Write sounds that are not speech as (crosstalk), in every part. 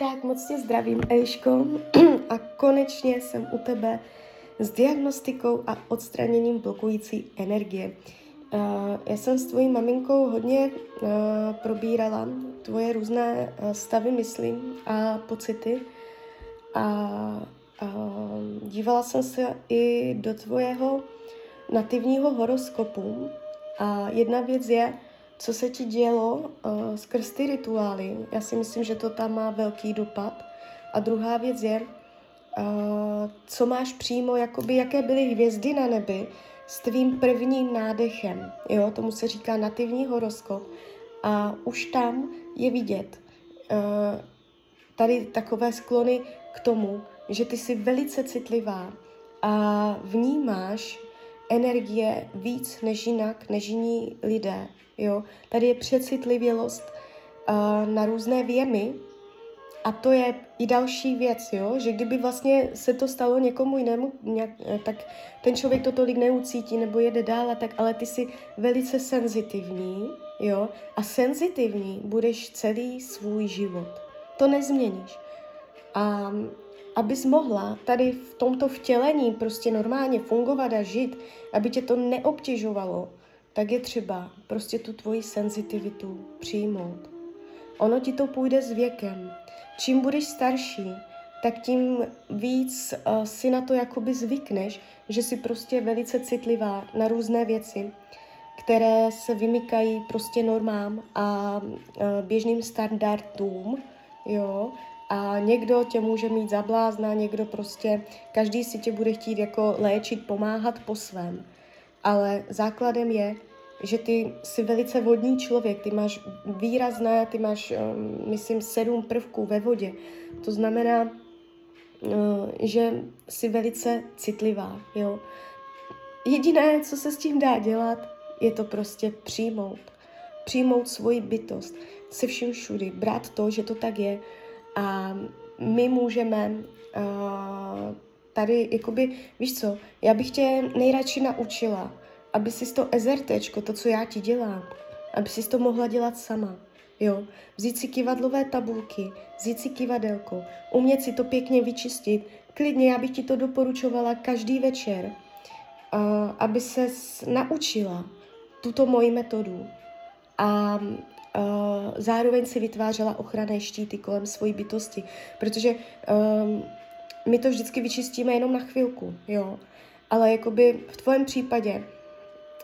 Tak moc tě zdravím, Eliško. (clears throat) A konečně jsem u tebe s diagnostikou a odstraněním blokující energie. Uh, já jsem s tvojí maminkou hodně uh, probírala tvoje různé uh, stavy mysli a pocity a dívala jsem se i do tvojeho nativního horoskopu a jedna věc je, co se ti dělo uh, skrz ty rituály. Já si myslím, že to tam má velký dopad. A druhá věc je, uh, co máš přímo, jakoby, jaké byly hvězdy na nebi s tvým prvním nádechem. Jo, tomu se říká nativní horoskop. A už tam je vidět uh, tady takové sklony k tomu, že ty jsi velice citlivá a vnímáš energie víc než jinak, než jiní lidé. Jo? Tady je přecitlivělost uh, na různé věmy a to je i další věc, jo? že kdyby vlastně se to stalo někomu jinému, nějak, eh, tak ten člověk to tolik neucítí nebo jede dál a tak, ale ty jsi velice senzitivní jo? a senzitivní budeš celý svůj život. To nezměníš. A abys mohla tady v tomto vtělení prostě normálně fungovat a žít, aby tě to neobtěžovalo, tak je třeba prostě tu tvoji senzitivitu přijmout. Ono ti to půjde s věkem. Čím budeš starší, tak tím víc uh, si na to jakoby zvykneš, že jsi prostě velice citlivá na různé věci, které se vymykají prostě normám a uh, běžným standardům, jo, a někdo tě může mít za blázna, někdo prostě, každý si tě bude chtít jako léčit, pomáhat po svém. Ale základem je, že ty jsi velice vodní člověk, ty máš výrazné, ty máš, um, myslím, sedm prvků ve vodě. To znamená, uh, že jsi velice citlivá, jo. Jediné, co se s tím dá dělat, je to prostě přijmout. Přijmout svoji bytost se vším všudy, brát to, že to tak je a my můžeme uh, tady, jakoby, víš co, já bych tě nejradši naučila, aby si to ezertečko, to, co já ti dělám, aby si to mohla dělat sama. Jo, vzít si kivadlové tabulky, vzít si kivadelko, umět si to pěkně vyčistit. Klidně, já bych ti to doporučovala každý večer, aby se naučila tuto moji metodu. A zároveň si vytvářela ochranné štíty kolem svojí bytosti, protože um, my to vždycky vyčistíme jenom na chvilku, jo. Ale jakoby v tvém případě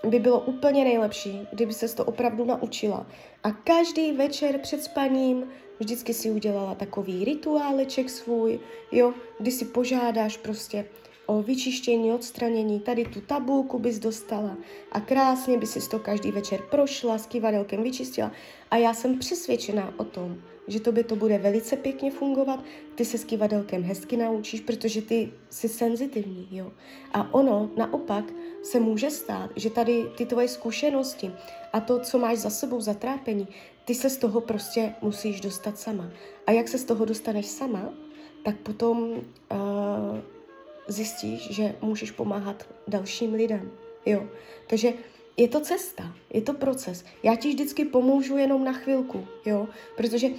by bylo úplně nejlepší, kdyby se to opravdu naučila. A každý večer před spaním vždycky si udělala takový rituáleček svůj, jo, kdy si požádáš prostě o vyčištění, odstranění, tady tu tabulku bys dostala a krásně by si to každý večer prošla, s kivadelkem vyčistila a já jsem přesvědčená o tom, že to by to bude velice pěkně fungovat, ty se s kivadelkem hezky naučíš, protože ty jsi senzitivní, jo. A ono naopak se může stát, že tady ty tvoje zkušenosti a to, co máš za sebou zatrápení, ty se z toho prostě musíš dostat sama. A jak se z toho dostaneš sama, tak potom uh, zjistíš, že můžeš pomáhat dalším lidem. Jo. Takže je to cesta, je to proces. Já ti vždycky pomůžu jenom na chvilku, jo, protože uh,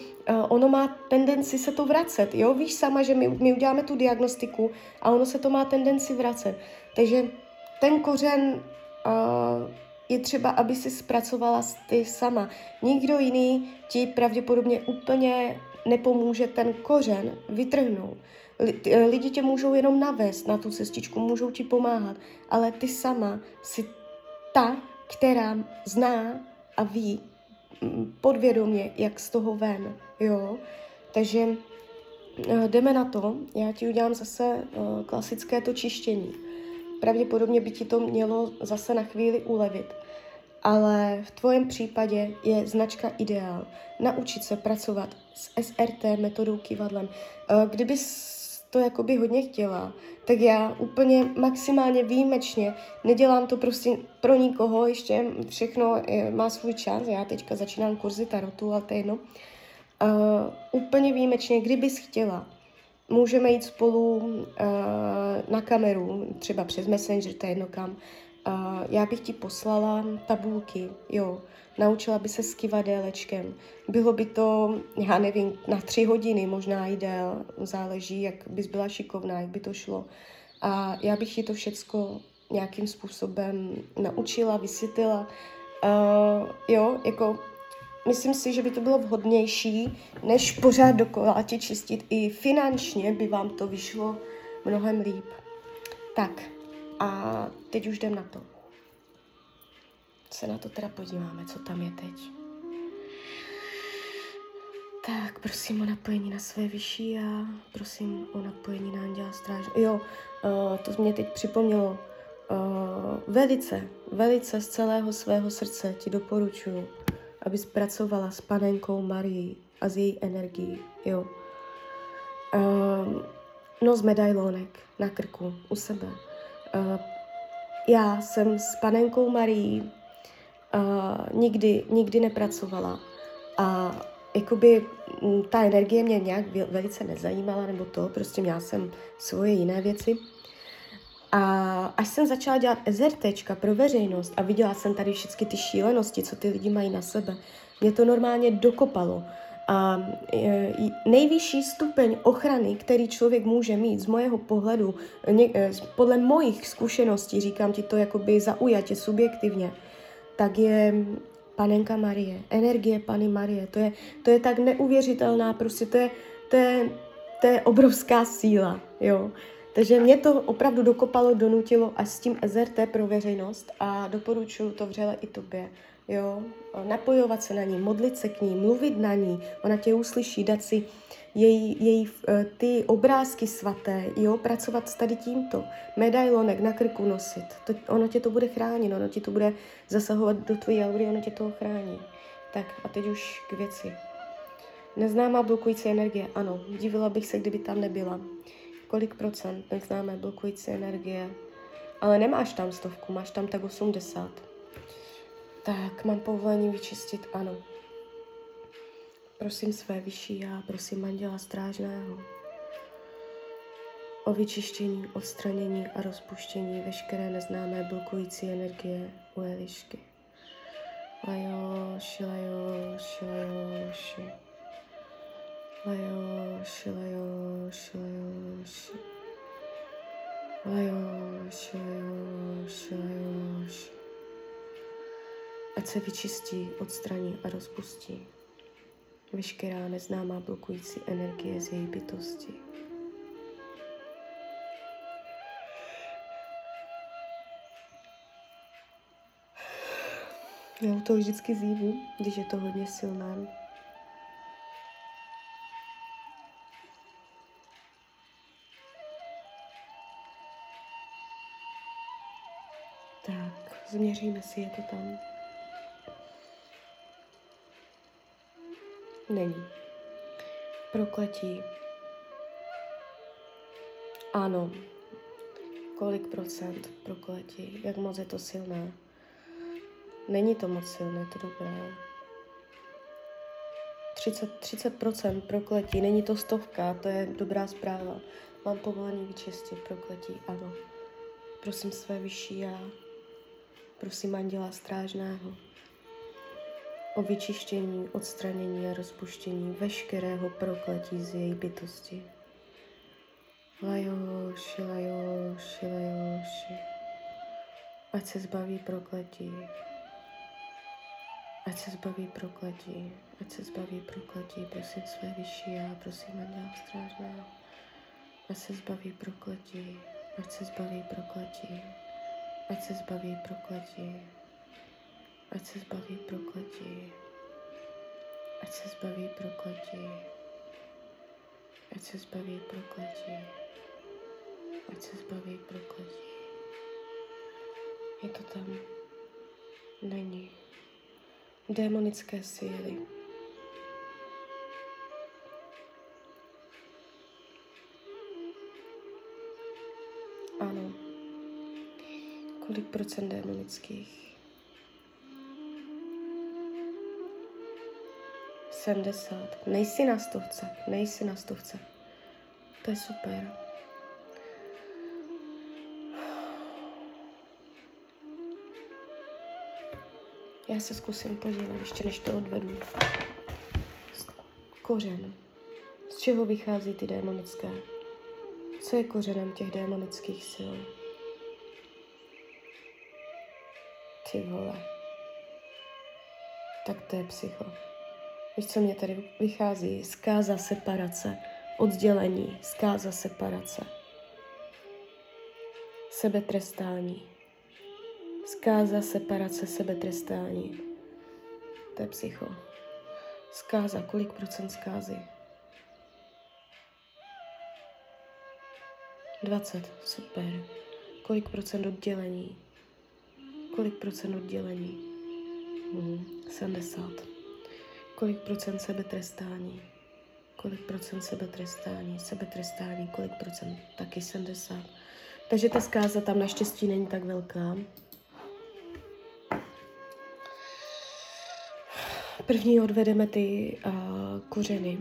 ono má tendenci se to vracet, jo, víš sama, že my, my uděláme tu diagnostiku a ono se to má tendenci vracet. Takže ten kořen uh, je třeba, aby si zpracovala ty sama. Nikdo jiný ti pravděpodobně úplně nepomůže ten kořen vytrhnout. Eh, lidi tě můžou jenom navést na tu cestičku, můžou ti pomáhat, ale ty sama si ta, která zná a ví mm, podvědomě, jak z toho ven, jo. Takže eh, jdeme na to, já ti udělám zase uh, klasické to čištění. Pravděpodobně by ti to mělo zase na chvíli ulevit. Ale v tvém případě je značka ideál. Naučit se pracovat s SRT metodou kivadlem. Kdyby to jakoby hodně chtěla, tak já úplně maximálně výjimečně nedělám to prostě pro nikoho, ještě všechno je, má svůj čas, já teďka začínám kurzy tarotu, ale to je jedno. Uh, úplně výjimečně, kdybys chtěla, můžeme jít spolu uh, na kameru, třeba přes Messenger, to je jedno kam, Já bych ti poslala tabulky, jo, naučila by se s kivadélečkem. Bylo by to, já nevím, na tři hodiny, možná i dél, záleží, jak bys byla šikovná, jak by to šlo. A já bych ti to všecko nějakým způsobem naučila, vysvětlila. Uh, jo, jako myslím si, že by to bylo vhodnější, než pořád dokola ti čistit. I finančně by vám to vyšlo mnohem líp. Tak a teď už jdem na to. Se na to teda podíváme, co tam je teď. Tak, prosím o napojení na své vyšší já, prosím o napojení na Anděla Stráž. Jo, uh, to mě teď připomnělo. Uh, velice, velice z celého svého srdce ti doporučuji, abys pracovala s panenkou Marii a s její energií, jo. Uh, no z medailonek na krku, u sebe. Uh, já jsem s panenkou Marií uh, nikdy, nikdy nepracovala a jakoby ta energie mě nějak velice nezajímala, nebo to, prostě měla jsem svoje jiné věci. A až jsem začala dělat SRTčka pro veřejnost a viděla jsem tady všechny ty šílenosti, co ty lidi mají na sebe, mě to normálně dokopalo. A e, nejvyšší stupeň ochrany, který člověk může mít z mojeho pohledu, e, podle mojich zkušeností, říkám ti to jakoby zaujatě, subjektivně, tak je Panenka Marie, energie Pany Marie. To je, to je tak neuvěřitelná, prostě to je, to je, to je obrovská síla, jo. Takže mě to opravdu dokopalo, donutilo až s tím SRT pro veřejnost a doporučuji to vřele i tobě jo, napojovat se na ní, modlit se k ní, mluvit na ní, ona tě uslyší, dát si její, její eh, ty obrázky svaté, jo, pracovat s tady tímto, medailonek na krku nosit, to, ono tě to bude chránit, ono ti to bude zasahovat do tvojí aury, ono tě to chrání. Tak a teď už k věci. Neznámá blokující energie, ano, divila bych se, kdyby tam nebyla. Kolik procent neznámé blokující energie? Ale nemáš tam stovku, máš tam tak 80. Tak, mám povolení vyčistit, ano. Prosím své vyšší já, prosím manděla strážného o vyčištění, odstranění a rozpuštění veškeré neznámé blokující energie u Elišky. Lajoši, lajoši, lajoši. Lajoši, lajoši, lajoši. Lajoši, lajoši, lajoši ať se vyčistí, odstraní a rozpustí veškerá neznámá blokující energie z její bytosti. Já u toho vždycky zívu, když je to hodně silné. Tak, změříme si, je to tam. Není. Prokletí. Ano. Kolik procent prokletí? Jak moc je to silné? Není to moc silné, to dobré. 30, 30% prokletí, není to stovka, to je dobrá zpráva. Mám povolení vyčistit prokletí, ano. Prosím své vyšší já, prosím anděla strážného, o vyčištění, odstranění a rozpuštění veškerého prokletí z její bytosti. Lajoši, lajoši, lajoši. Ať se zbaví prokletí. Ať se zbaví prokletí. Ať se zbaví prokletí. Prosím své vyšší já, prosím Anděla Strážného. Ať se zbaví prokletí. Ať se zbaví prokletí. Ať se zbaví prokletí ať se zbaví prokletí, ať se zbaví prokletí, ať se zbaví prokletí, ať se zbaví prokletí. Je to tam? Není. Démonické síly. Ano. Kolik procent démonických? 70. Nejsi na stovce, nejsi na stovce. To je super. Já se zkusím podívat, ještě než to odvedu. Kořen. Z čeho vychází ty démonické? Co je kořenem těch démonických sil? Ty vole. Tak to je psycho. Víš, co mě tady vychází? Zkáza separace, oddělení, zkáza separace. Sebetrestání. Zkáza separace, sebetrestání. To je psycho. Zkáza, kolik procent zkázy? 20, super. Kolik procent oddělení? Kolik procent oddělení? Hmm, 70. Kolik procent sebetrestání? Kolik procent sebetrestání? Sebetrestání, kolik procent? Taky 70. Takže ta zkáza tam naštěstí není tak velká. První odvedeme ty uh, kořeny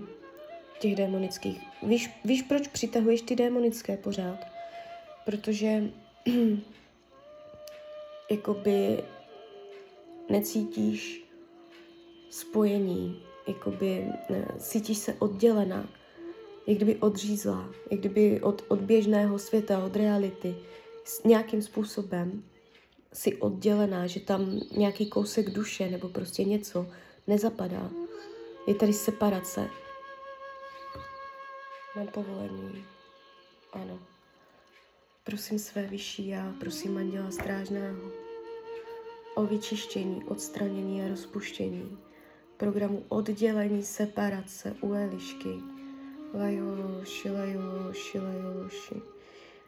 těch démonických. Víš, víš, proč přitahuješ ty démonické pořád? Protože (clears throat) jakoby necítíš spojení, jakoby ne, cítíš se oddělená, jak kdyby odřízla, jak kdyby od, od běžného světa, od reality, s nějakým způsobem si oddělená, že tam nějaký kousek duše nebo prostě něco nezapadá. Je tady separace. Mám povolení. Ano. Prosím své vyšší já, prosím anděla strážného o vyčištění, odstranění a rozpuštění programu oddělení, separace u Elišky. Lajoši, lajoši, lajoši.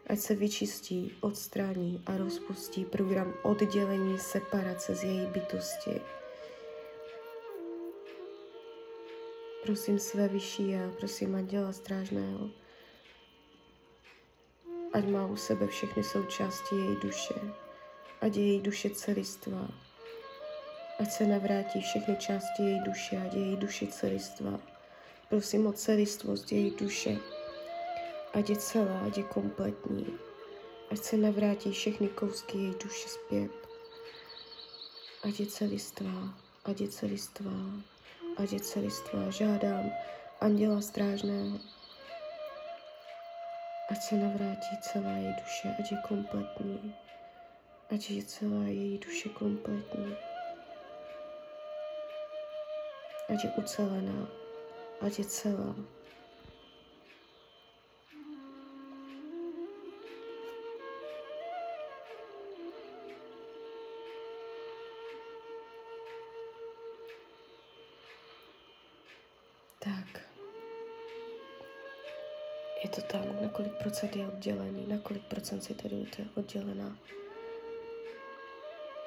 Ať se vyčistí, odstraní a rozpustí program oddělení, separace z její bytosti. Prosím své vyšší já, prosím Anděla Strážného, ať má u sebe všechny součásti její duše, ať je její duše celistvá, ať se navrátí všechny části její duše, je její duše celistva. Prosím o celistvost její duše, ať je celá, ať je kompletní, ať se navrátí všechny kousky její duše zpět, ať je celistvá, ať je celistvá, ať je celistvá. Žádám anděla strážného, ať se navrátí celá její duše, ať je kompletní, ať je celá její duše kompletní, ať je ucelená, ať je celá. je to tam, na kolik procent je oddělený, na kolik procent si tedy je oddělená,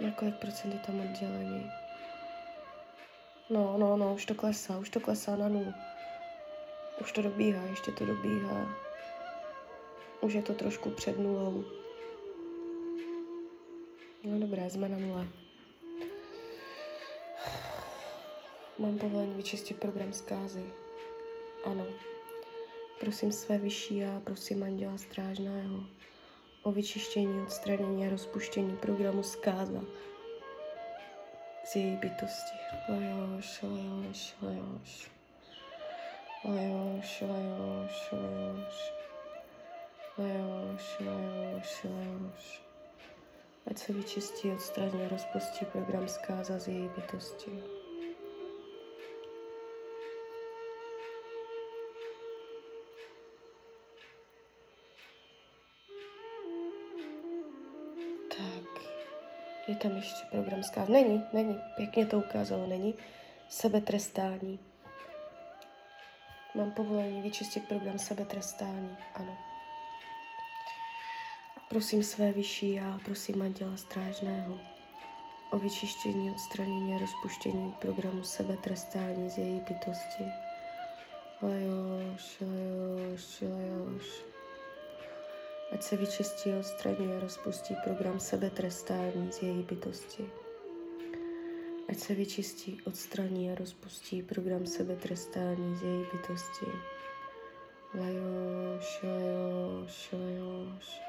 na kolik procent je tam oddělený. No, no, no, už to klesá, už to klesá na nulu. Už to dobíhá, ještě to dobíhá. Už je to trošku před nulou. No dobré, jsme na nule. Mám povolení vyčistit program zkázy. Ano. Prosím své vyšší a prosím Anděla Strážného o vyčištění, odstranění a rozpuštění programu zkáza její bytosti. Lajoš, lajoš, lajoš. Lajoš, lajoš, lajoš. Lajoš, lajoš, lajoš. Ať se vyčistí, odstraní a rozpustí program zkáza z její bytosti. Tam ještě program zkáz. Není, není. Pěkně to ukázalo, není. Sebetrestání. Mám povolení vyčistit program sebetrestání. Ano. Prosím své vyšší já, prosím Anděla Strážného o vyčištění, odstranění a rozpuštění programu sebetrestání z její bytosti. Lajoš, lajoš, lajoš ať se vyčistí, odstraní a rozpustí program sebetrestání z její bytosti. Ať se vyčistí, odstraní a rozpustí program sebetrestání z její bytosti. Lajoš, lajoš, lajoš.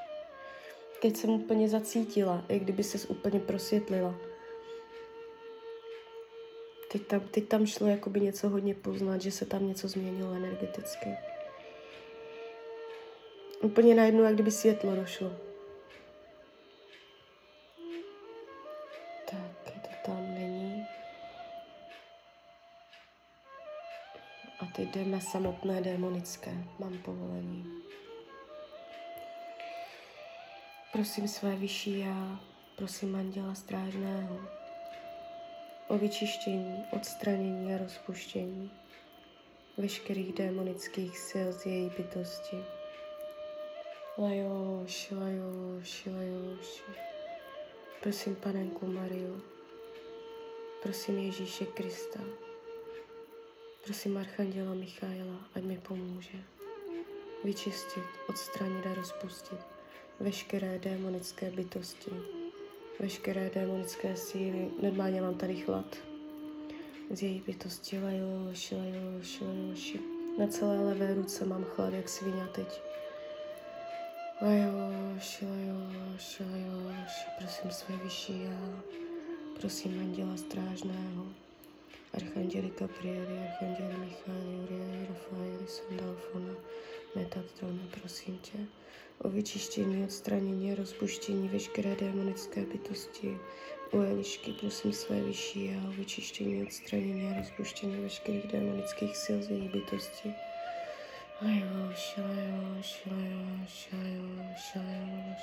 Teď jsem úplně zacítila, jak kdyby ses úplně prosvětlila. Teď tam, teď tam šlo jakoby něco hodně poznat, že se tam něco změnilo energeticky. Úplně najednou, jak kdyby světlo došlo. Tak, to tam není. A teď jdeme samotné démonické. Mám povolení. Prosím své vyšší já, prosím anděla strážného o vyčištění, odstranění a rozpuštění veškerých démonických sil z její bytosti. Lajoš, lajoš, lajoš. Prosím panenku Mariu, prosím Ježíše Krista, prosím Archanděla Michaela, ať mi pomůže vyčistit, odstranit a rozpustit veškeré démonické bytosti, veškeré démonické síly. Normálně mám tady chlad. Z její bytosti lajoši, lajoši, lajoši. Na celé levé ruce mám chlad, jak svině teď. Lajoši, lajoši, lajoši. Prosím své vyšší já. Prosím anděla strážného. Archanděli Gabrieli, Archanděli Michaeli, Urieli, Rafaeli, Sandalfona, Metatron, prosím tě o vyčištění, odstranění a rozpuštění veškeré démonické bytosti. U Elišky prosím své vyšší a o vyčištění, odstranění a rozpuštění veškerých démonických sil z její bytosti. Lajoš, lajoš, lajoš, lajoš, lajoš.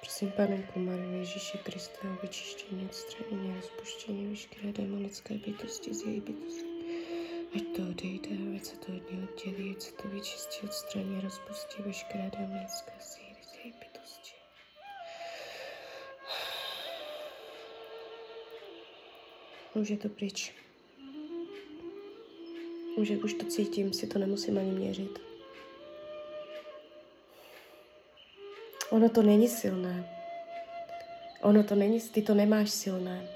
Prosím Panenku Marii Ježíše Krista o vyčištění, odstranění a rozpuštění veškeré démonické bytosti z její bytosti. Ať to odejde, ať se to od něj oddělí, ať se to vyčistí, odstraní, rozpustí veškeré démonické síly z její bytosti. Už je to pryč. Už, už to cítím, si to nemusím ani měřit. Ono to není silné. Ono to není, ty to nemáš silné.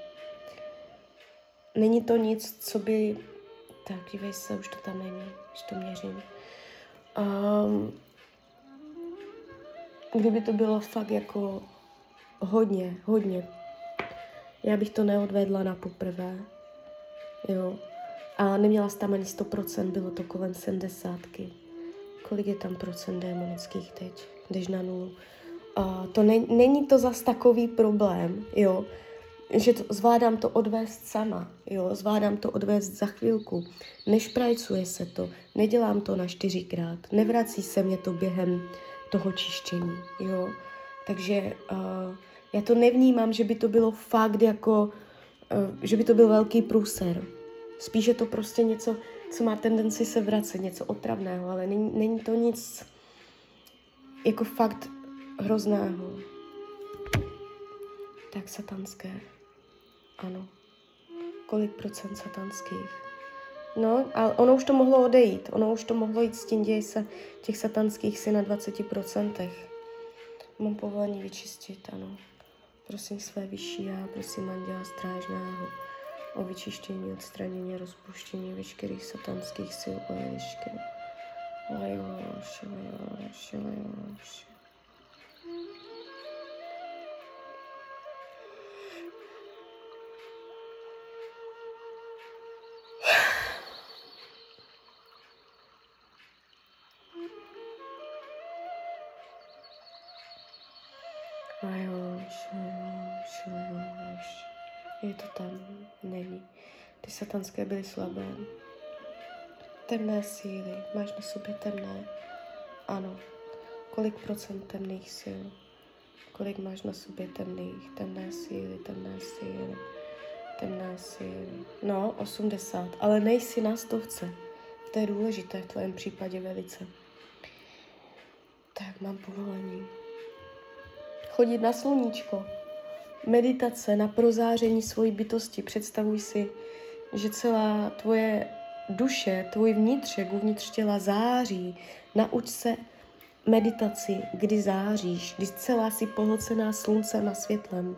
Není to nic, co by tak, dívej se, už to tam není, už to měřím. Um, kdyby to bylo fakt jako hodně, hodně, já bych to neodvedla na poprvé, jo. A neměla jsi tam ani 100%, bylo to kolem 70. Kolik je tam procent démonických teď? Jdeš na nulu. Uh, to ne, není to zas takový problém, jo že to, zvládám to odvést sama, jo, zvládám to odvést za chvilku, nešprajcuje se to, nedělám to na čtyřikrát, nevrací se mě to během toho čištění, jo, takže uh, já to nevnímám, že by to bylo fakt jako, uh, že by to byl velký průser, spíš je to prostě něco, co má tendenci se vracet, něco otravného, ale není, není to nic jako fakt hrozného. Tak satanské. Ano. Kolik procent satanských? No, a ono už to mohlo odejít. Ono už to mohlo jít s tím, děj se těch satanských si na 20%. Mám povolení vyčistit, ano. Prosím své vyšší já, prosím anděla strážného o vyčištění, odstranění, rozpuštění veškerých satanských sil o Ježíšky. Lajoš, lajoš, lajoš. Je to tam, není. Ty satanské byly slabé. Temné síly, máš na sobě temné. Ano. Kolik procent temných sil? Kolik máš na sobě temných, temné síly, temné síly, temné síly? No, 80, ale nejsi na stovce. To je důležité v tvém případě velice. Tak mám povolení. Chodit na sluníčko meditace na prozáření svojí bytosti. Představuj si, že celá tvoje duše, tvůj vnitřek uvnitř těla září. Nauč se meditaci, kdy záříš, kdy celá si pohlcená sluncem a světlem.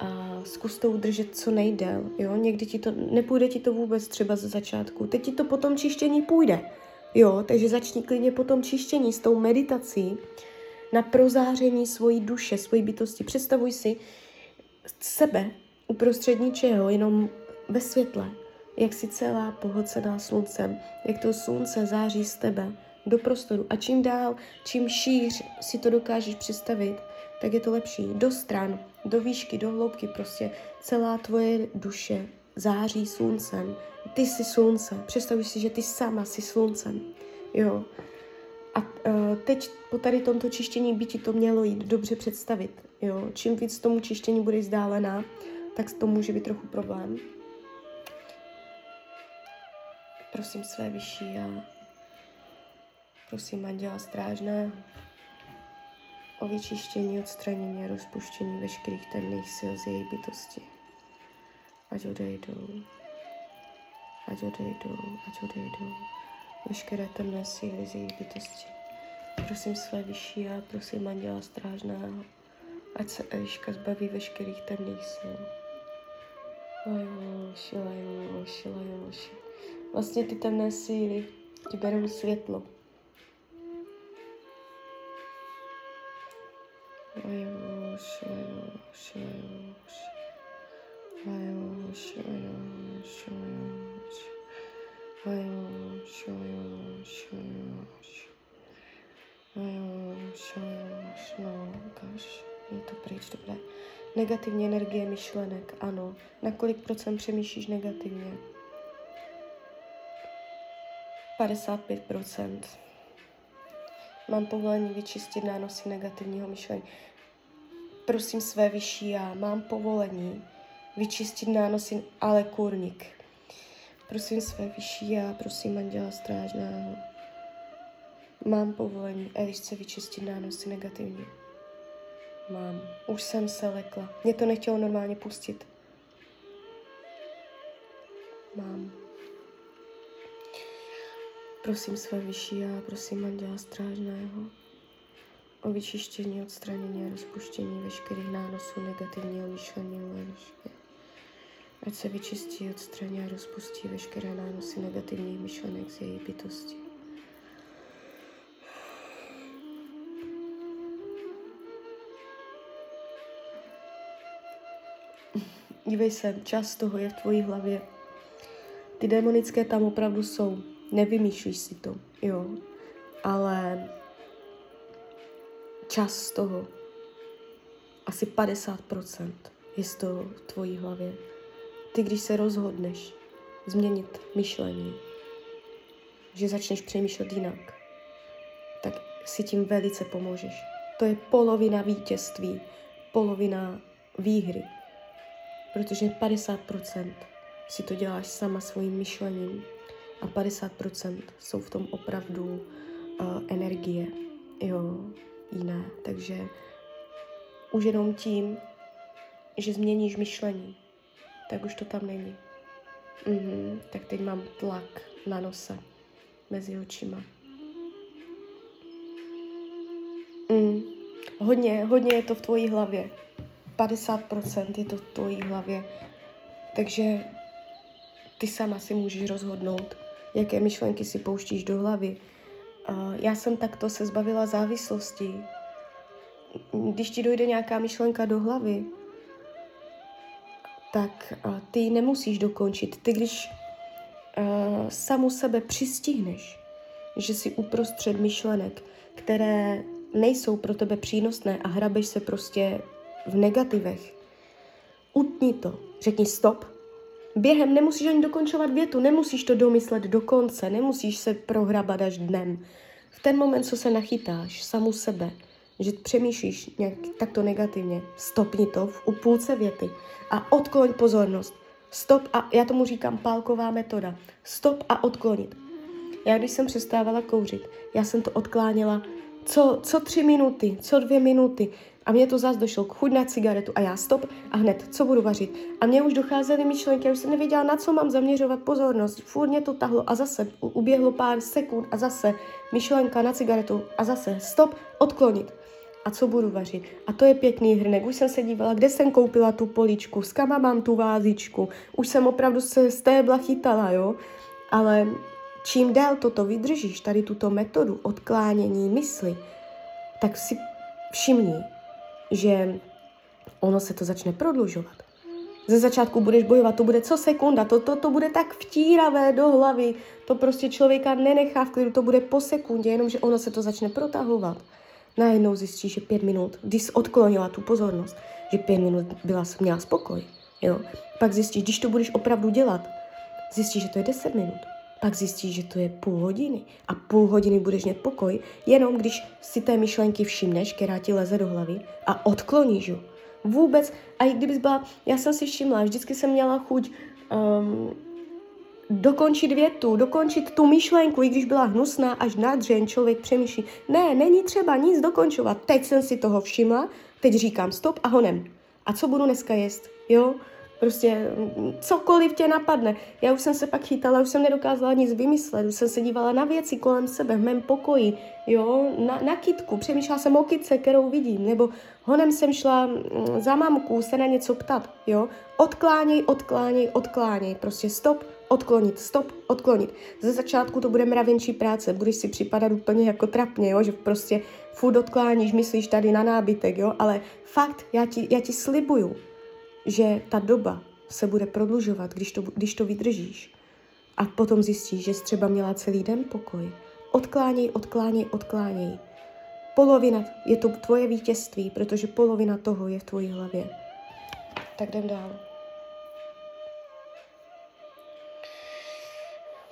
A zkus to udržet co nejdél. Jo? Někdy ti to, nepůjde ti to vůbec třeba ze začátku. Teď ti to potom čištění půjde. Jo, takže začni klidně potom čištění s tou meditací na prozáření svojí duše, svojí bytosti. Představuj si sebe uprostřed ničeho, jenom ve světle, jak si celá pohlcená sluncem, jak to slunce září z tebe do prostoru. A čím dál, čím šíř si to dokážeš představit, tak je to lepší. Do stran, do výšky, do hloubky prostě. Celá tvoje duše září sluncem. Ty jsi slunce. Představuj si, že ty sama jsi sluncem. Jo. A uh, teď po tady tomto čištění by ti to mělo jít dobře představit. Jo. Čím víc tomu čištění bude vzdálená, tak to může být trochu problém. Prosím své vyšší a prosím Anděla Strážného o vyčištění, odstranění a rozpuštění veškerých temných sil z její bytosti. Ať odejdou, ať odejdou, ať odejdou veškeré temné síly z její bytosti. Prosím své vyšší a prosím Anděla Strážného, ať se Eliška zbaví veškerých temných sil. Lajoši, lajoši, lajoši. Vlastně ty temné síly ti berou světlo. Lajoši, lajoši, lajoši. Lajoši, lajoši, lajoši. No. Je to pryč, dobré. Negativní energie myšlenek, ano. Na kolik procent přemýšlíš negativně? 55 procent. Mám povolení vyčistit nánosy negativního myšlení. Prosím své vyšší já, mám povolení vyčistit nánosy, ale kurník. Prosím své vyšší já, prosím Anděla Strážného. Mám povolení Elišce vyčistit nánosy negativně. Mám. Už jsem se lekla. Mě to nechtělo normálně pustit. Mám. Prosím své vyšší a prosím Anděla Strážného o vyčištění, odstranění a rozpuštění veškerých nánosů negativního myšlení Elišky. Ať se vyčistí, odstraní a rozpustí veškeré nánosy negativních myšlenek z její bytosti. Dívej se, čas toho je v tvojí hlavě. Ty demonické tam opravdu jsou. Nevymýšlíš si to, jo. Ale čas z toho, asi 50% je z toho v tvojí hlavě. Ty, když se rozhodneš změnit myšlení, že začneš přemýšlet jinak, tak si tím velice pomůžeš. To je polovina vítězství, polovina výhry protože 50% si to děláš sama svým myšlením a 50% jsou v tom opravdu uh, energie, jo, jiné. Takže už jenom tím, že změníš myšlení, tak už to tam není. Mm-hmm, tak teď mám tlak na nose mezi očima. Mm, hodně, hodně je to v tvojí hlavě. 50% je to v tvojí hlavě. Takže ty sama si můžeš rozhodnout, jaké myšlenky si pouštíš do hlavy. Já jsem takto se zbavila závislosti. Když ti dojde nějaká myšlenka do hlavy, tak ty nemusíš dokončit. Ty, když samu sebe přistihneš, že jsi uprostřed myšlenek, které nejsou pro tebe přínosné a hrabeš se prostě v negativech. Utni to, řekni stop. Během nemusíš ani dokončovat větu, nemusíš to domyslet do konce, nemusíš se prohrabat až dnem. V ten moment, co se nachytáš samu sebe, že přemýšlíš nějak takto negativně, stopni to v půlce věty a odkloň pozornost. Stop a já tomu říkám pálková metoda. Stop a odklonit. Já když jsem přestávala kouřit, já jsem to odkláněla co, co tři minuty, co dvě minuty. A mě to zase došlo k chuť na cigaretu a já stop a hned, co budu vařit. A mě už docházely myšlenky, já už jsem nevěděla, na co mám zaměřovat pozornost. Furt mě to tahlo a zase uběhlo pár sekund a zase myšlenka na cigaretu a zase stop, odklonit. A co budu vařit? A to je pěkný hrnek. Už jsem se dívala, kde jsem koupila tu poličku, s kama mám tu vázičku. Už jsem opravdu se z tébla chytala, jo. Ale čím dál toto vydržíš, tady tuto metodu odklánění mysli, tak si všimni, že ono se to začne prodlužovat. Ze začátku budeš bojovat, to bude co sekunda, to, to, to bude tak vtíravé do hlavy, to prostě člověka nenechá v klidu, to bude po sekundě, jenomže ono se to začne protahovat. Najednou zjistíš, že pět minut, když jsi odklonila tu pozornost, že pět minut byla, měla spokoj, jo. Pak zjistíš, když to budeš opravdu dělat, zjistíš, že to je deset minut. Pak zjistíš, že to je půl hodiny a půl hodiny budeš mít pokoj, jenom když si té myšlenky všimneš, která ti leze do hlavy a odkloníš ju. Vůbec, a i kdybys byla, já jsem si všimla, vždycky jsem měla chuť um, dokončit větu, dokončit tu myšlenku, i když byla hnusná, až nadřen člověk přemýšlí, ne, není třeba nic dokončovat, teď jsem si toho všimla, teď říkám stop a honem. A co budu dneska jíst, jo? Prostě cokoliv tě napadne. Já už jsem se pak chytala, už jsem nedokázala nic vymyslet, už jsem se dívala na věci kolem sebe, v mém pokoji, jo, na, na kitku, přemýšlela jsem o kitce, kterou vidím, nebo honem jsem šla mm, za mamku se na něco ptat, jo. Odkláněj, odkláněj, odkláněj, prostě stop, odklonit, stop, odklonit. Ze začátku to bude mravenčí práce, budeš si připadat úplně jako trapně, jo, že prostě furt odkláníš, myslíš tady na nábytek, jo, ale fakt, já ti, já ti slibuju, že ta doba se bude prodlužovat, když to, když to vydržíš. A potom zjistíš, že jsi třeba měla celý den pokoj. Odkláněj, odkláněj, odkláněj. Polovina je to tvoje vítězství, protože polovina toho je v tvojí hlavě. Tak jdem dál.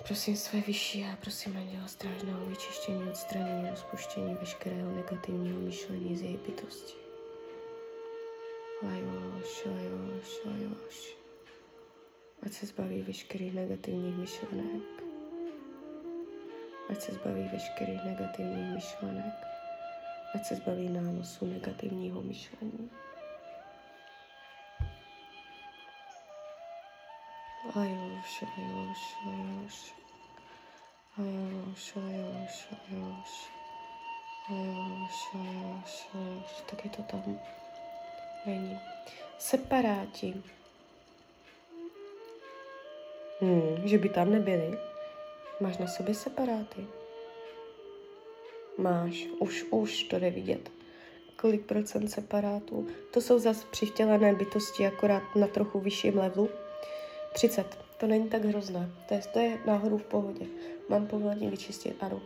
Prosím své vyšší a prosím Anděla strážného vyčištění, odstranění, rozpuštění veškerého negativního myšlení z její bytosti. Lajoš, lajoš, lajoš. Ať se zbaví veškerých negativních myšlenek. Ať se zbaví veškerých negativních myšlenek. Ať se zbaví nánosu negativního myšlení. Lajoš, lajoš, lajoš. Lajoš, lajoš, lajoš. Lajoš, lajoš, lajoš. Tak je to tam není. Separáti. Hmm, že by tam nebyli. Máš na sobě separáty. Máš, už, už to jde vidět. Kolik procent separátů? To jsou zase přivtělené bytosti, akorát na trochu vyšším levelu. 30. To není tak hrozné. To je, to je náhodou v pohodě. Mám povolení vyčistit, ano.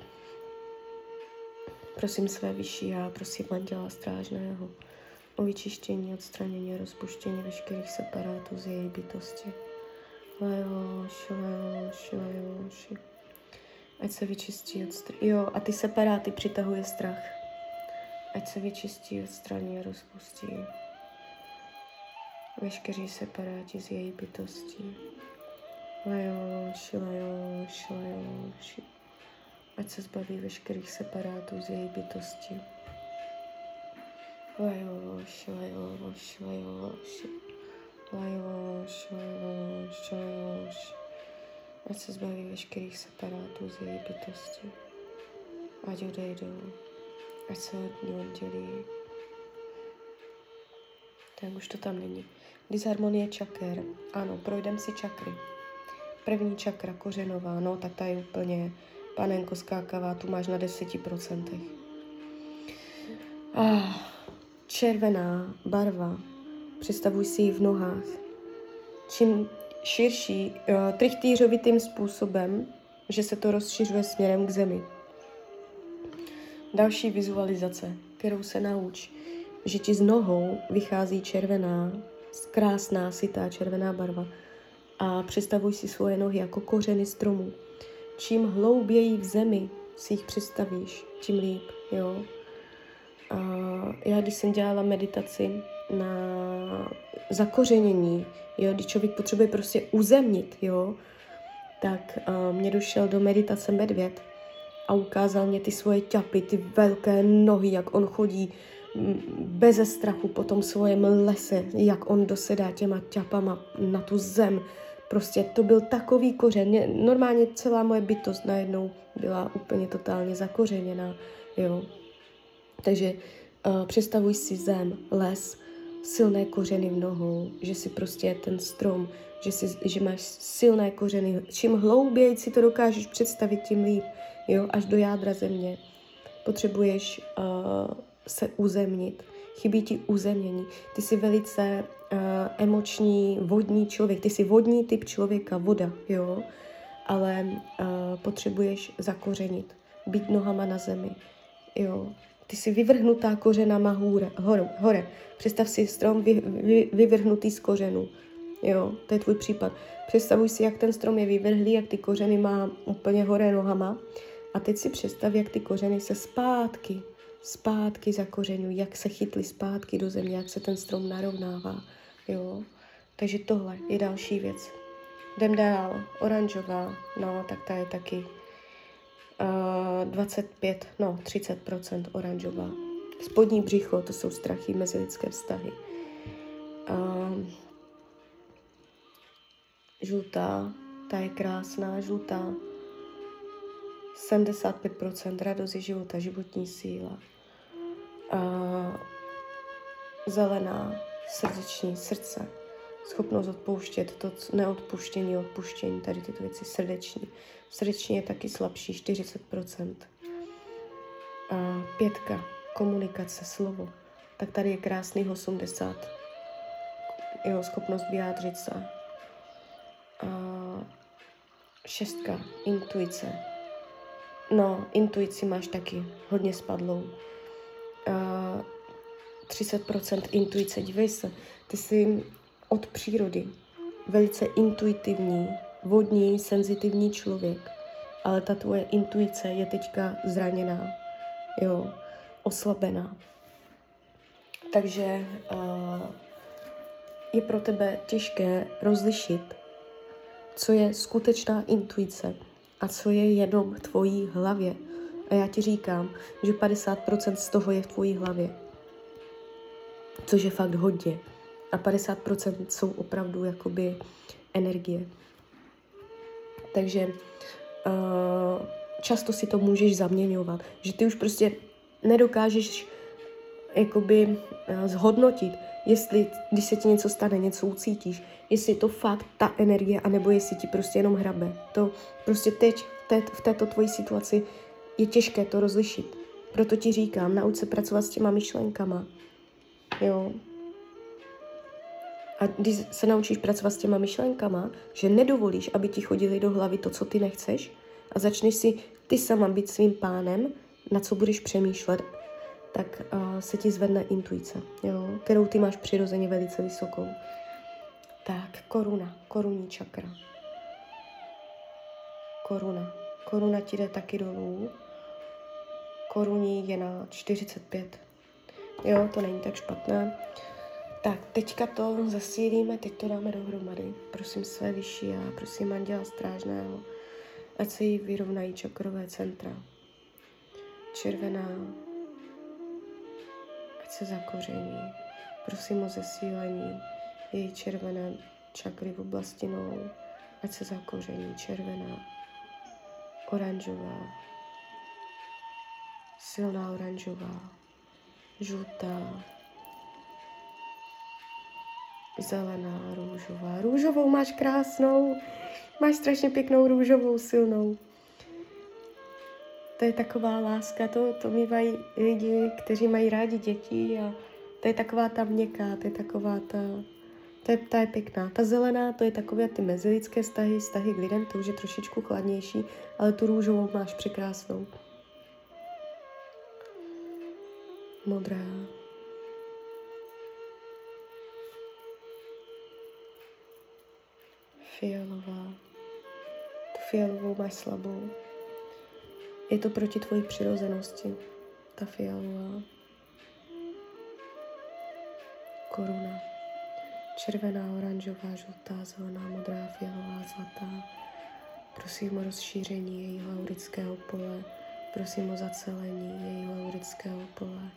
Prosím své vyšší já, prosím manděla strážného o vyčištění, odstranění a rozpuštění veškerých separátů z její bytosti. Lejoš, lejoš, lejoš. Ať se vyčistí, odstraní. Jo, a ty separáty přitahuje strach. Ať se vyčistí, odstraní a rozpustí. Veškeří separáti z její bytosti. Lejoš, lejoš, lejoš. Ať se zbaví veškerých separátů z její bytosti. Lajoš, lajoš, lajoš, lajoš, lajoš, lajoš. Ať se zbaví veškerých separátů z její bytosti. Ať odejdou, ať se od ní oddělí. Tak už to tam není. Disharmonie čaker. Ano, projdem si čakry. První čakra kořenová, no tak ta je úplně panenko skákavá, tu máš na deseti procentech. Ah, červená barva. Představuj si ji v nohách. Čím širší, uh, trichtýřovitým způsobem, že se to rozšiřuje směrem k zemi. Další vizualizace, kterou se nauč, že ti z nohou vychází červená, krásná, sitá červená barva a představuj si svoje nohy jako kořeny stromů. Čím hlouběji v zemi si jich představíš, tím líp, jo. A já, když jsem dělala meditaci na zakořenění, jo, když člověk potřebuje prostě uzemnit, jo, tak uh, mě došel do meditace medvěd a ukázal mě ty svoje ťapy, ty velké nohy, jak on chodí beze strachu po tom svém lese, jak on dosedá těma ťapama na tu zem. Prostě to byl takový kořen. Normálně celá moje bytost najednou byla úplně totálně zakořeněná, jo. Takže uh, představuj si zem, les, silné kořeny v nohou, že si prostě ten strom, že, si, že máš silné kořeny. Čím hlouběji si to dokážeš představit, tím líp, jo, až do jádra země. Potřebuješ uh, se uzemnit. chybí ti uzemnění. Ty jsi velice uh, emoční, vodní člověk, ty jsi vodní typ člověka, voda, jo, ale uh, potřebuješ zakořenit, být nohama na zemi, jo. Ty jsi vyvrhnutá kořenama hůre, hore, hore. Představ si strom vy, vy, vyvrhnutý z kořenů. Jo, to je tvůj případ. Představuj si, jak ten strom je vyvrhlý, jak ty kořeny má úplně hore nohama. A teď si představ, jak ty kořeny se zpátky, zpátky zakořenují, jak se chytly zpátky do země, jak se ten strom narovnává. Jo. Takže tohle je další věc. Jdem dál. Oranžová, no, tak ta je taky uh, 25, no, 30% oranžová. Spodní břicho, to jsou strachy, mezilidské vztahy. Uh, žlutá, ta je krásná, žlutá. 75% radost je života, životní síla. Uh, zelená, srdeční, srdce, schopnost odpouštět, to neodpuštění, odpuštění, tady tyto věci srdeční. Srdeční je taky slabší, 40%. A pětka, komunikace, slovo, tak tady je krásný 80. Jeho schopnost vyjádřit se. A šestka, intuice. No, intuici máš taky hodně spadlou. A 30% intuice, dívej se, ty jsi od přírody velice intuitivní, vodní, senzitivní člověk, ale ta tvoje intuice je teďka zraněná, jo, oslabená. Takže uh, je pro tebe těžké rozlišit, co je skutečná intuice a co je jenom v tvojí hlavě. A já ti říkám, že 50% z toho je v tvojí hlavě což je fakt hodně. A 50% jsou opravdu jakoby energie. Takže uh, často si to můžeš zaměňovat, že ty už prostě nedokážeš jakoby uh, zhodnotit, jestli, když se ti něco stane, něco ucítíš, jestli je to fakt ta energie, anebo jestli ti prostě jenom hrabe. To prostě teď, v, té, v této tvojí situaci je těžké to rozlišit. Proto ti říkám, nauč se pracovat s těma myšlenkama, Jo. A když se naučíš pracovat s těma myšlenkama, že nedovolíš, aby ti chodili do hlavy to, co ty nechceš, a začneš si ty sama být svým pánem, na co budeš přemýšlet, tak uh, se ti zvedne intuice, jo, kterou ty máš přirozeně velice vysokou. Tak, koruna, korunní čakra. Koruna. Koruna ti jde taky dolů. Koruní je na 45 Jo, to není tak špatné. Tak, teďka to zasílíme, teď to dáme dohromady. Prosím své vyšší a prosím Anděla Strážného, ať se jí vyrovnají čakrové centra. Červená, se zakoření. Prosím o zesílení její červené čakry v oblasti nou, ať se zakoření. Červená, oranžová, silná oranžová, žlutá, zelená, růžová. Růžovou máš krásnou, máš strašně pěknou růžovou, silnou. To je taková láska, to, to mývají lidi, kteří mají rádi děti a to je taková ta měkká, to je taková ta, to je, ta je pěkná. Ta zelená, to je takové ty mezilidské vztahy, vztahy k lidem, to už je trošičku chladnější, ale tu růžovou máš překrásnou. modrá. Fialová. Tu fialovou máš slabou. Je to proti tvojí přirozenosti. Ta fialová. Koruna. Červená, oranžová, žlutá, zelená, modrá, fialová, zlatá. Prosím o rozšíření jejího aurického pole. Prosím o zacelení jejího aurického pole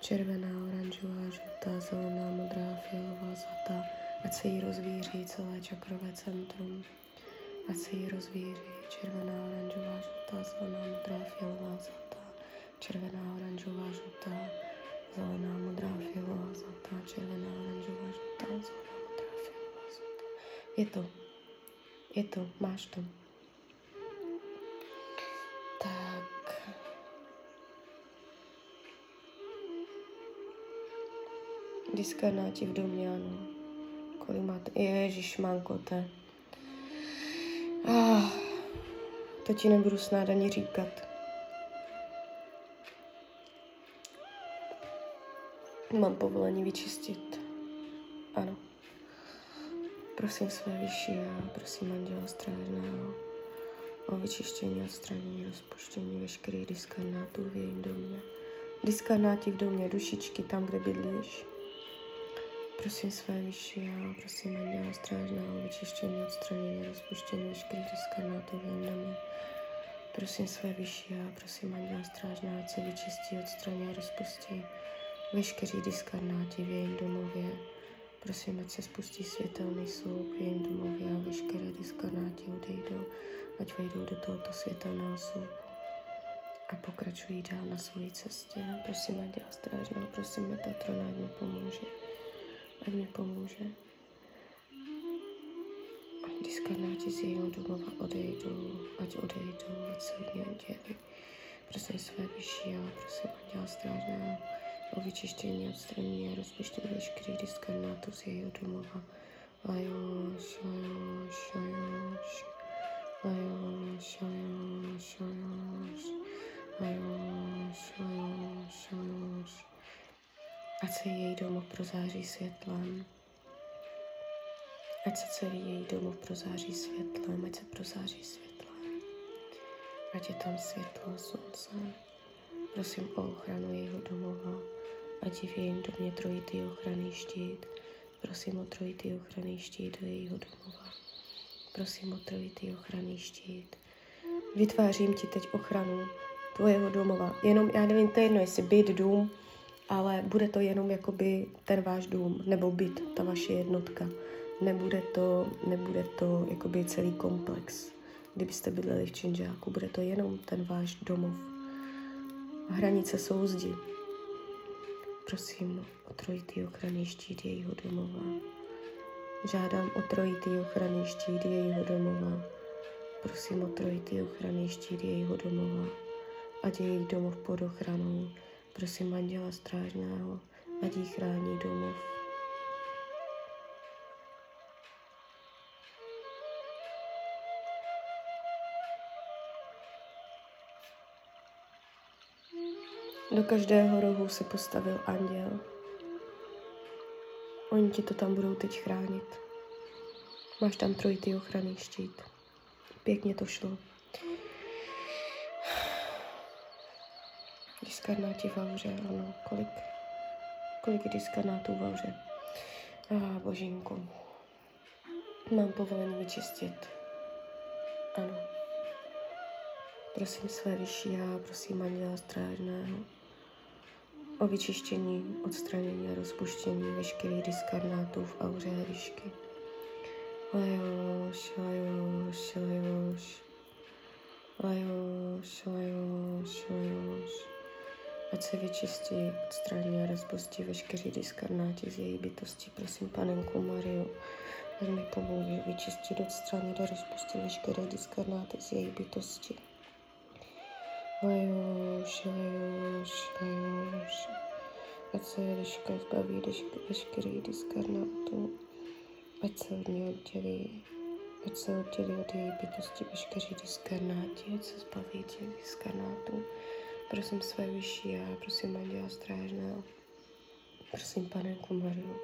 červená, oranžová, žlutá, zelená, modrá, fialová, zlatá, ať se jí rozvíří celé čakrové centrum, ať se jí rozvíří červená, oranžová, žlutá, zelená, modrá, fialová, zlatá, červená, oranžová, žlutá, zelená, modrá, fialová, zlatá, červená, oranžová, žlutá, zelená, modrá, fialová, zlatá. Je to. Je to. Máš to. Diskarnáti v domě, ano. Kolik máte? Ježíš, mankote. Ah, to ti nebudu snad ani říkat. Mám povolení vyčistit. Ano. Prosím své vyšší a prosím anděla strážného o vyčištění, odstranění, rozpuštění veškerých diskarnátů v jejím domě. Diskarnáti v domě, dušičky tam, kde bydlíš. Prosím své vyšší a prosím anděla strážného vyčištění, odstranění, rozpuštění v jejím domě. Prosím své vyšší a prosím anděla strážného, ať se vyčistí, odstraní rozpustí veškerý diskarnáti v jejím domově. Prosím, ať se spustí světelný sloup v jejím domově a veškeré diskarnáti odejdou, ať vejdou do tohoto světelného sloupu a pokračují dál na své cestě. Prosím, ať dělá strážnou, prosím, Metatrona, ať mi pomůže. Mi pomůže. Diskarnáti z jejího domova odejdou, ať odejdou, ať se od něj oddělí. Prosím své vyšší a prosím, ať dělá strážnou o vyčištění, odstranění a rozpuštění veškerých diskarnátů z jejího domova. Lajoš, lajoš, lajoš, lajoš, lajoš, lajoš, lajoš, lajoš, lajoš. Ať se její domov prozáří světlem. Ať se celý její domov prozáří světlem, ať se prozáří světlem. Ať je tam světlo slunce. Prosím o ochranu jejího domova, ať je v jejím domě trojitý ochranný štít. Prosím o trojitý ochranný štít do jejího domova. Prosím o trojitý ochranný štít. Vytvářím ti teď ochranu tvojeho domova. Jenom, já nevím, to je jedno, jestli byt, dům, ale bude to jenom jakoby ten váš dům, nebo byt, ta vaše jednotka. Nebude to, nebude to jakoby celý komplex. Kdybyste bydleli v Činžáku, bude to jenom ten váš domov hranice jsou zdi. Prosím o trojitý ochranný štít jejího domova. Žádám o trojitý ochranný štít jejího domova. Prosím o trojitý ochranný štít jejího domova. Ať je jejich domov pod ochranou. Prosím anděla strážného, ať jí chrání domov. Do každého rohu se postavil anděl. Oni ti to tam budou teď chránit. Máš tam trojitý ochranný štít. Pěkně to šlo. Diskarnáti v auře, ano. Kolik, kolik diskarnátů v auře? A ah, božínku. Mám povolení vyčistit. Ano. Prosím své vyšší a prosím anděla strážného o vyčištění, odstranění a rozpuštění veškerých diskarnátů v auře hryšky. Lajoš, lajoš, lajoš, lajoš, lajoš, lajoš. Ať se vyčistí, odstraní a rozpustí veškerý diskarnáti z její bytosti. Prosím, panenku Mariu, ať mi pomůže vyčistit, odstranit a rozpustit veškeré diskarnáty z její bytosti. Lajoš, lajoš, lajoš. Ať se Eliška zbaví veškerých diskarnátů. Ať se od ní oddělí. Ať se oddělí od její bytosti veškerý diskarnáti. Ať se zbaví těch diskarnátů. Prosím své vyšší a prosím Anděla Strážného. Prosím Panenku Mariu.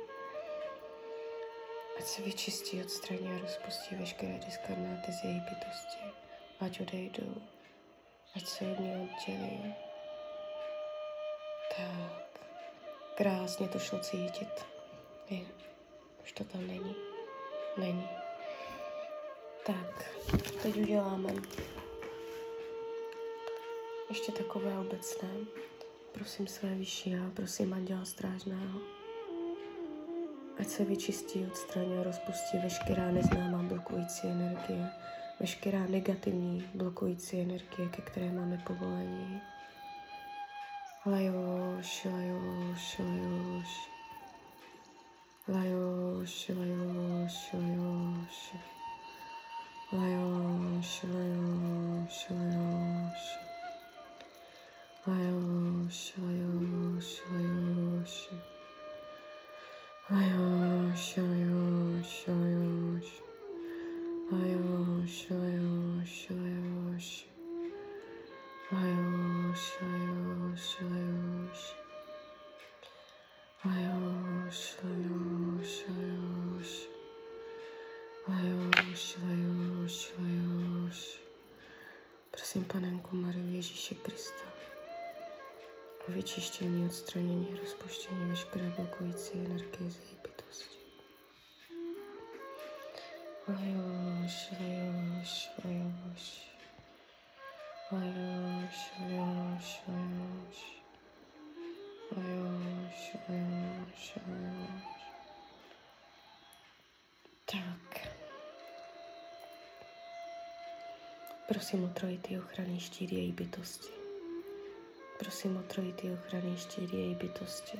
Ať se vyčistí, odstraní a rozpustí veškeré diskarnáty z její bytosti. Ať odejdou ať se od něj oddělí. Tak, krásně to šlo cítit. Je, už to tam není. Není. Tak, teď uděláme ještě takové obecné. Prosím své vyšší a prosím anděla strážného. Ať se vyčistí, odstraní a rozpustí veškerá neznámá blokující energie veškerá negativní blokující energie, ke které máme povolení. Lajoš, lajoš, lajoš. Lajoš, lajoš, lajoš. Lajoš, lajoš, lajoš. Lajoš, Hayosh, hayosh, hayosh. Hayosh, hayosh, hayosh. Hayosh, hayosh, hayosh. Hayosh, hayosh, hayosh. Hayosh, hayosh, hayosh. Hayosh, hayosh, hayosh. Prosím, panenku Mariu Ježíše Krista o vyčištění, odstranění, rozpuštění veškeré blokující energie z její bytosti. Tak. Prosím o trojitý ochranný štít její bytosti. Prosím o trojitý ochranný štít její bytosti.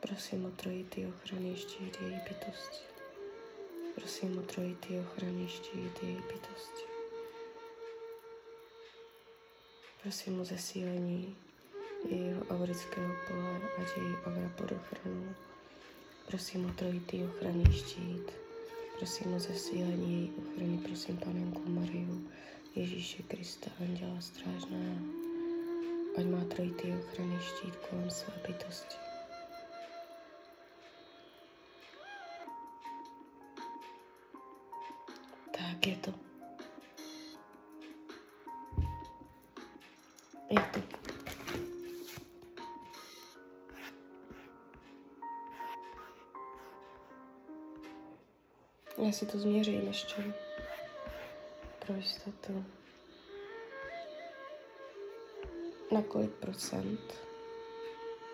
Prosím o trojitý ochranný štít její bytosti. Prosím o trojitý ochranný štít její bytosti. Prosím o zesílení jejího aurického pole, ať její aura pod ochranou. Prosím o trojitý ochranný štít. Prosím o zesílení její ochrany. Prosím Panenku Mariu, Ježíše Krista, Anděla Strážná, ať má trojitý ochranný štít kolem své bytosti. Tak je to. Je to. Já si to změřím ještě pro jistotu. Na kolik procent?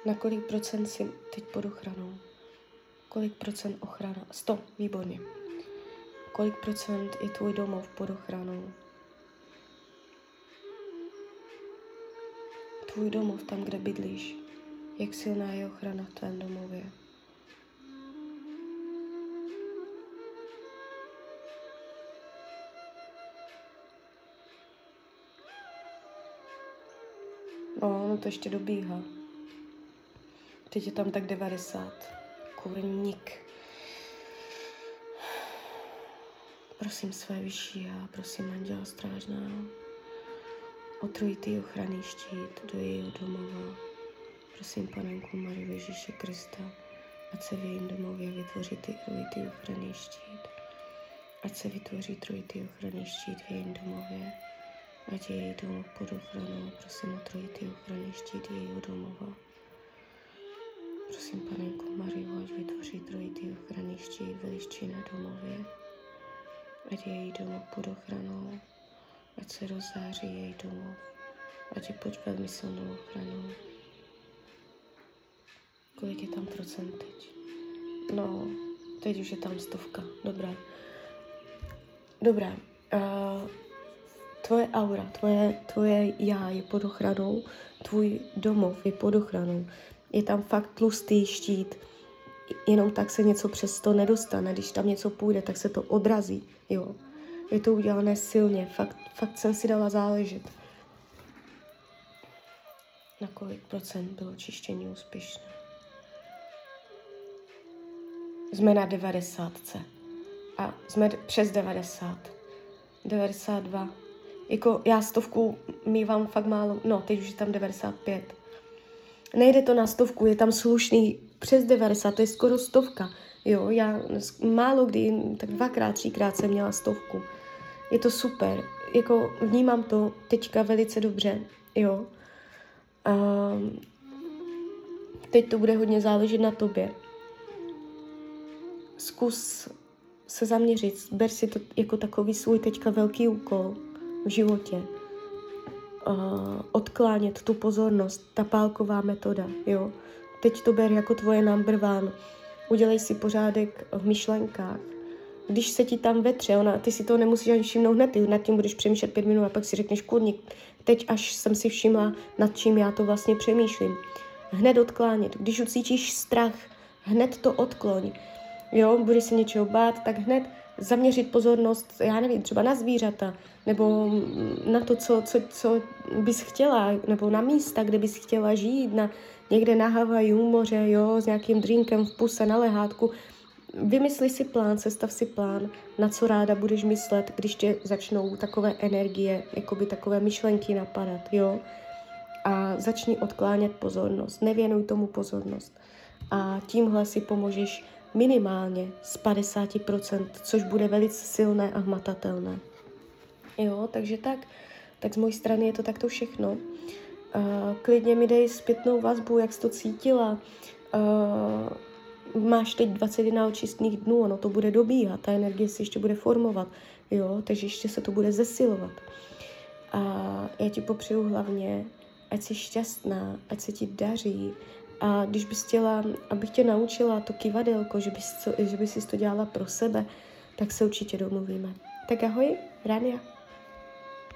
Na kolik procent si teď pod ochranou? Kolik procent ochrana? 100, výborně. Kolik procent je tvůj domov pod ochranou? Tvůj domov, tam, kde bydlíš. Jak silná je ochrana v tvém domově? To ještě dobíhá. Teď je tam tak 90. Kurník. Prosím své vyšší a prosím Anděla Strážná o trojitý ochranný štít do jejího domova. Prosím Panenku Marii Ježíše Krista, ať se v jejím domově vytvoří ty trojitý ochranný štít. Ať se vytvoří trojitý ochranný štít v jejím domově ať je její domov pod ochranou. Prosím o trojitý ochranný štít jejího domova. Prosím panenku Mariu, ať vytvoří trojitý ochranný štít veličí na domově. Ať je její domov pod ochranou. Ať se rozzáří její domov. Ať je pod velmi silnou ochranou. Kolik je tam procent teď? No, teď už je tam stovka. Dobrá. Dobrá. Uh, tvoje aura, tvoje, tvoje já je pod ochranou, tvůj domov je pod ochranou. Je tam fakt tlustý štít, jenom tak se něco přes to nedostane. Když tam něco půjde, tak se to odrazí. Jo. Je to udělané silně, fakt, fakt jsem si dala záležet. Na kolik procent bylo čištění úspěšné? Jsme na 90. A jsme přes 90. 92. Jako já stovku mývám fakt málo, no teď už je tam 95. Nejde to na stovku, je tam slušný přes 90, to je skoro stovka. Jo, já málo kdy, tak dvakrát, třikrát jsem měla stovku. Je to super, jako vnímám to teďka velice dobře, jo. A teď to bude hodně záležet na tobě. Zkus se zaměřit, ber si to jako takový svůj teďka velký úkol v životě. Uh, odklánět tu pozornost, ta pálková metoda, jo. Teď to ber jako tvoje number one. Udělej si pořádek v myšlenkách. Když se ti tam vetře, ona, ty si to nemusíš ani všimnout hned, ty nad tím budeš přemýšlet pět minut a pak si řekneš, kurník, teď až jsem si všimla, nad čím já to vlastně přemýšlím. Hned odklánět. Když ucítíš strach, hned to odkloň. Jo, budeš se něčeho bát, tak hned zaměřit pozornost, já nevím, třeba na zvířata, nebo na to, co, co, co bys chtěla, nebo na místa, kde bys chtěla žít, na, někde na Havaju, moře, jo, s nějakým drinkem v puse na lehátku. Vymysli si plán, sestav si plán, na co ráda budeš myslet, když tě začnou takové energie, jakoby takové myšlenky napadat, jo. A začni odklánět pozornost, nevěnuj tomu pozornost. A tímhle si pomůžeš minimálně z 50%, což bude velice silné a hmatatelné. Jo, takže tak Tak z mojí strany je to takto všechno. Uh, klidně mi dej zpětnou vazbu, jak jsi to cítila. Uh, máš teď 21 očistných dnů, ono to bude dobíhat, ta energie se ještě bude formovat, jo, takže ještě se to bude zesilovat. A já ti popřeju hlavně, ať jsi šťastná, ať se ti daří. A když bys chtěla, abych tě naučila to kivadelko, že bys, že bys si to dělala pro sebe, tak se určitě domluvíme. Tak ahoj, Rania.